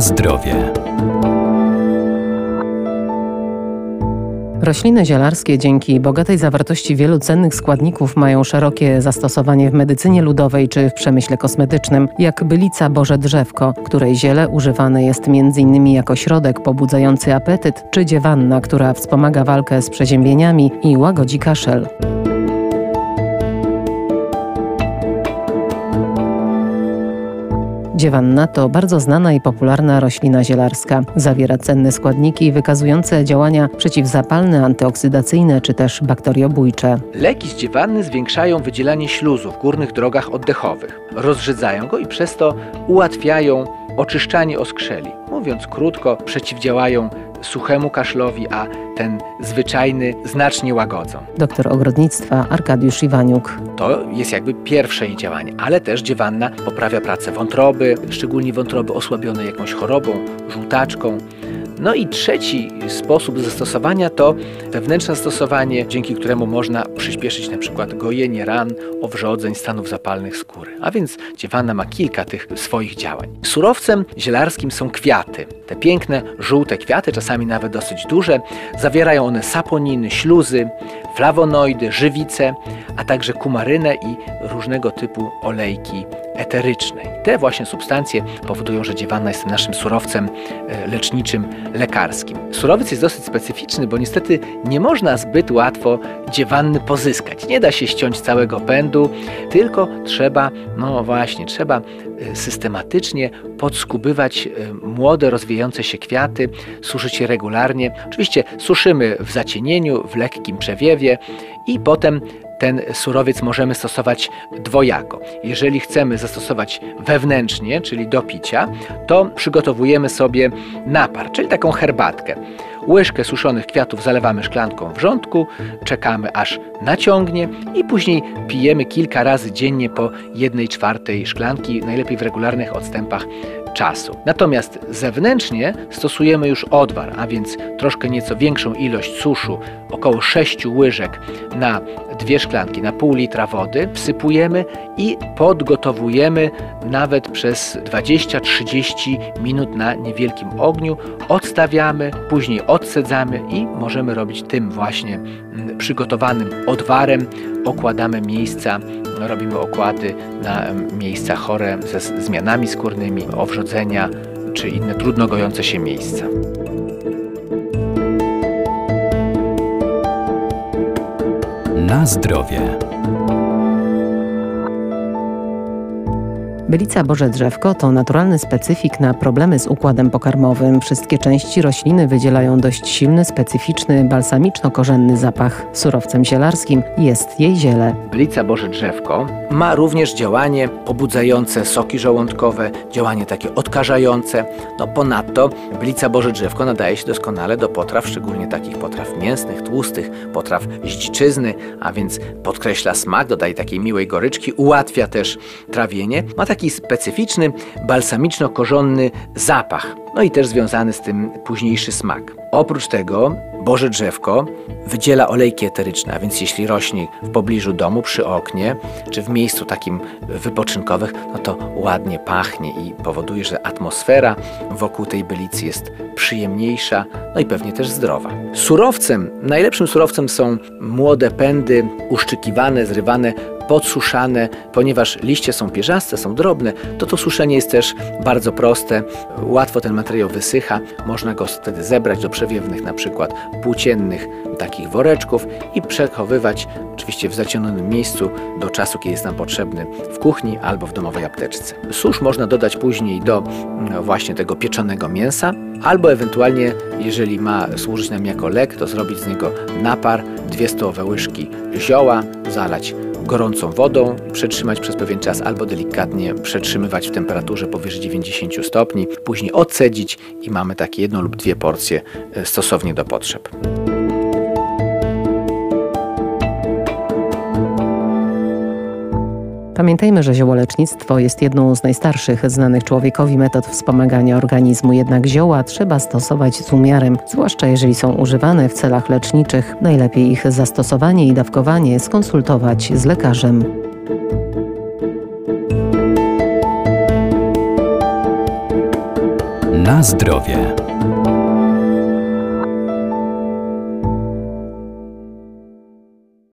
Zdrowie. Rośliny zielarskie dzięki bogatej zawartości wielu cennych składników mają szerokie zastosowanie w medycynie ludowej czy w przemyśle kosmetycznym, jak bylica Boże Drzewko, której ziele używane jest m.in. jako środek pobudzający apetyt, czy dziewanna, która wspomaga walkę z przeziębieniami i łagodzi kaszel. Dziewanna to bardzo znana i popularna roślina zielarska. Zawiera cenne składniki wykazujące działania przeciwzapalne, antyoksydacyjne czy też bakteriobójcze. Leki z dziewanny zwiększają wydzielanie śluzu w górnych drogach oddechowych, rozrzedzają go i przez to ułatwiają oczyszczanie oskrzeli. Mówiąc krótko, przeciwdziałają suchemu kaszlowi, a ten zwyczajny znacznie łagodzą. Doktor ogrodnictwa Arkadiusz Iwaniuk. To jest jakby pierwsze jej działanie, ale też dziewanna poprawia pracę wątroby, szczególnie wątroby osłabione jakąś chorobą, żółtaczką. No i trzeci sposób zastosowania to wewnętrzne stosowanie, dzięki któremu można przyspieszyć na przykład gojenie ran, owrzodzeń, stanów zapalnych skóry. A więc dziewanna ma kilka tych swoich działań. Surowcem zielarskim są kwiaty. Te piękne, żółte kwiaty, czasami nawet dosyć duże, zawierają one saponiny, śluzy, flawonoidy, żywice, a także kumarynę i różnego typu olejki eterycznej. Te właśnie substancje powodują, że dziewanna jest naszym surowcem e, leczniczym, lekarskim. Surowiec jest dosyć specyficzny, bo niestety nie można zbyt łatwo dziewanny pozyskać. Nie da się ściąć całego pędu, tylko trzeba, no właśnie, trzeba e, systematycznie podskubywać e, młode, rozwijające się kwiaty, suszyć je regularnie. Oczywiście suszymy w zacienieniu, w lekkim przewiewie i potem ten surowiec możemy stosować dwojako. Jeżeli chcemy zastosować wewnętrznie, czyli do picia, to przygotowujemy sobie napar, czyli taką herbatkę. Łyżkę suszonych kwiatów zalewamy szklanką wrzątku, czekamy aż naciągnie i później pijemy kilka razy dziennie po jednej czwartej szklanki, najlepiej w regularnych odstępach czasu. Natomiast zewnętrznie stosujemy już odwar, a więc troszkę nieco większą ilość suszu, około 6 łyżek na dwie szklanki, na pół litra wody, wsypujemy i podgotowujemy nawet przez 20-30 minut na niewielkim ogniu. Odstawiamy, później odsedzamy i możemy robić tym właśnie mm, przygotowanym odwarem. Okładamy miejsca robimy okłady na miejsca chore ze zmianami skórnymi, owrzodzenia czy inne trudno gojące się miejsca. Na zdrowie. Bylica Boże Drzewko to naturalny specyfik na problemy z układem pokarmowym. Wszystkie części rośliny wydzielają dość silny, specyficzny, balsamiczno-korzenny zapach. Surowcem zielarskim jest jej ziele. Bylica Boże Drzewko ma również działanie pobudzające soki żołądkowe, działanie takie odkażające. No ponadto Bylica Boże Drzewko nadaje się doskonale do potraw, szczególnie takich potraw mięsnych, tłustych, potraw z dziczyzny, a więc podkreśla smak, dodaje takiej miłej goryczki, ułatwia też trawienie. Ma taki taki specyficzny, balsamiczno-korzonny zapach, no i też związany z tym późniejszy smak. Oprócz tego Boże drzewko wydziela olejki eteryczne, a więc jeśli rośnie w pobliżu domu, przy oknie, czy w miejscu takim wypoczynkowych, no to ładnie pachnie i powoduje, że atmosfera wokół tej bylicy jest przyjemniejsza, no i pewnie też zdrowa. Surowcem, najlepszym surowcem są młode pędy uszczykiwane, zrywane podsuszane, ponieważ liście są pierzaste, są drobne, to to suszenie jest też bardzo proste, łatwo ten materiał wysycha, można go wtedy zebrać do przewiewnych na przykład płóciennych takich woreczków i przechowywać oczywiście w zacienionym miejscu do czasu, kiedy jest nam potrzebny w kuchni albo w domowej apteczce. Susz można dodać później do mm, właśnie tego pieczonego mięsa, albo ewentualnie, jeżeli ma służyć nam jako lek, to zrobić z niego napar, dwie stołowe łyżki zioła, zalać gorącą wodą, przetrzymać przez pewien czas albo delikatnie przetrzymywać w temperaturze powyżej 90 stopni, później odcedzić i mamy takie jedną lub dwie porcje e, stosownie do potrzeb. Pamiętajmy, że ziołolecznictwo jest jedną z najstarszych znanych człowiekowi metod wspomagania organizmu, jednak zioła trzeba stosować z umiarem, zwłaszcza jeżeli są używane w celach leczniczych. Najlepiej ich zastosowanie i dawkowanie skonsultować z lekarzem. Na zdrowie.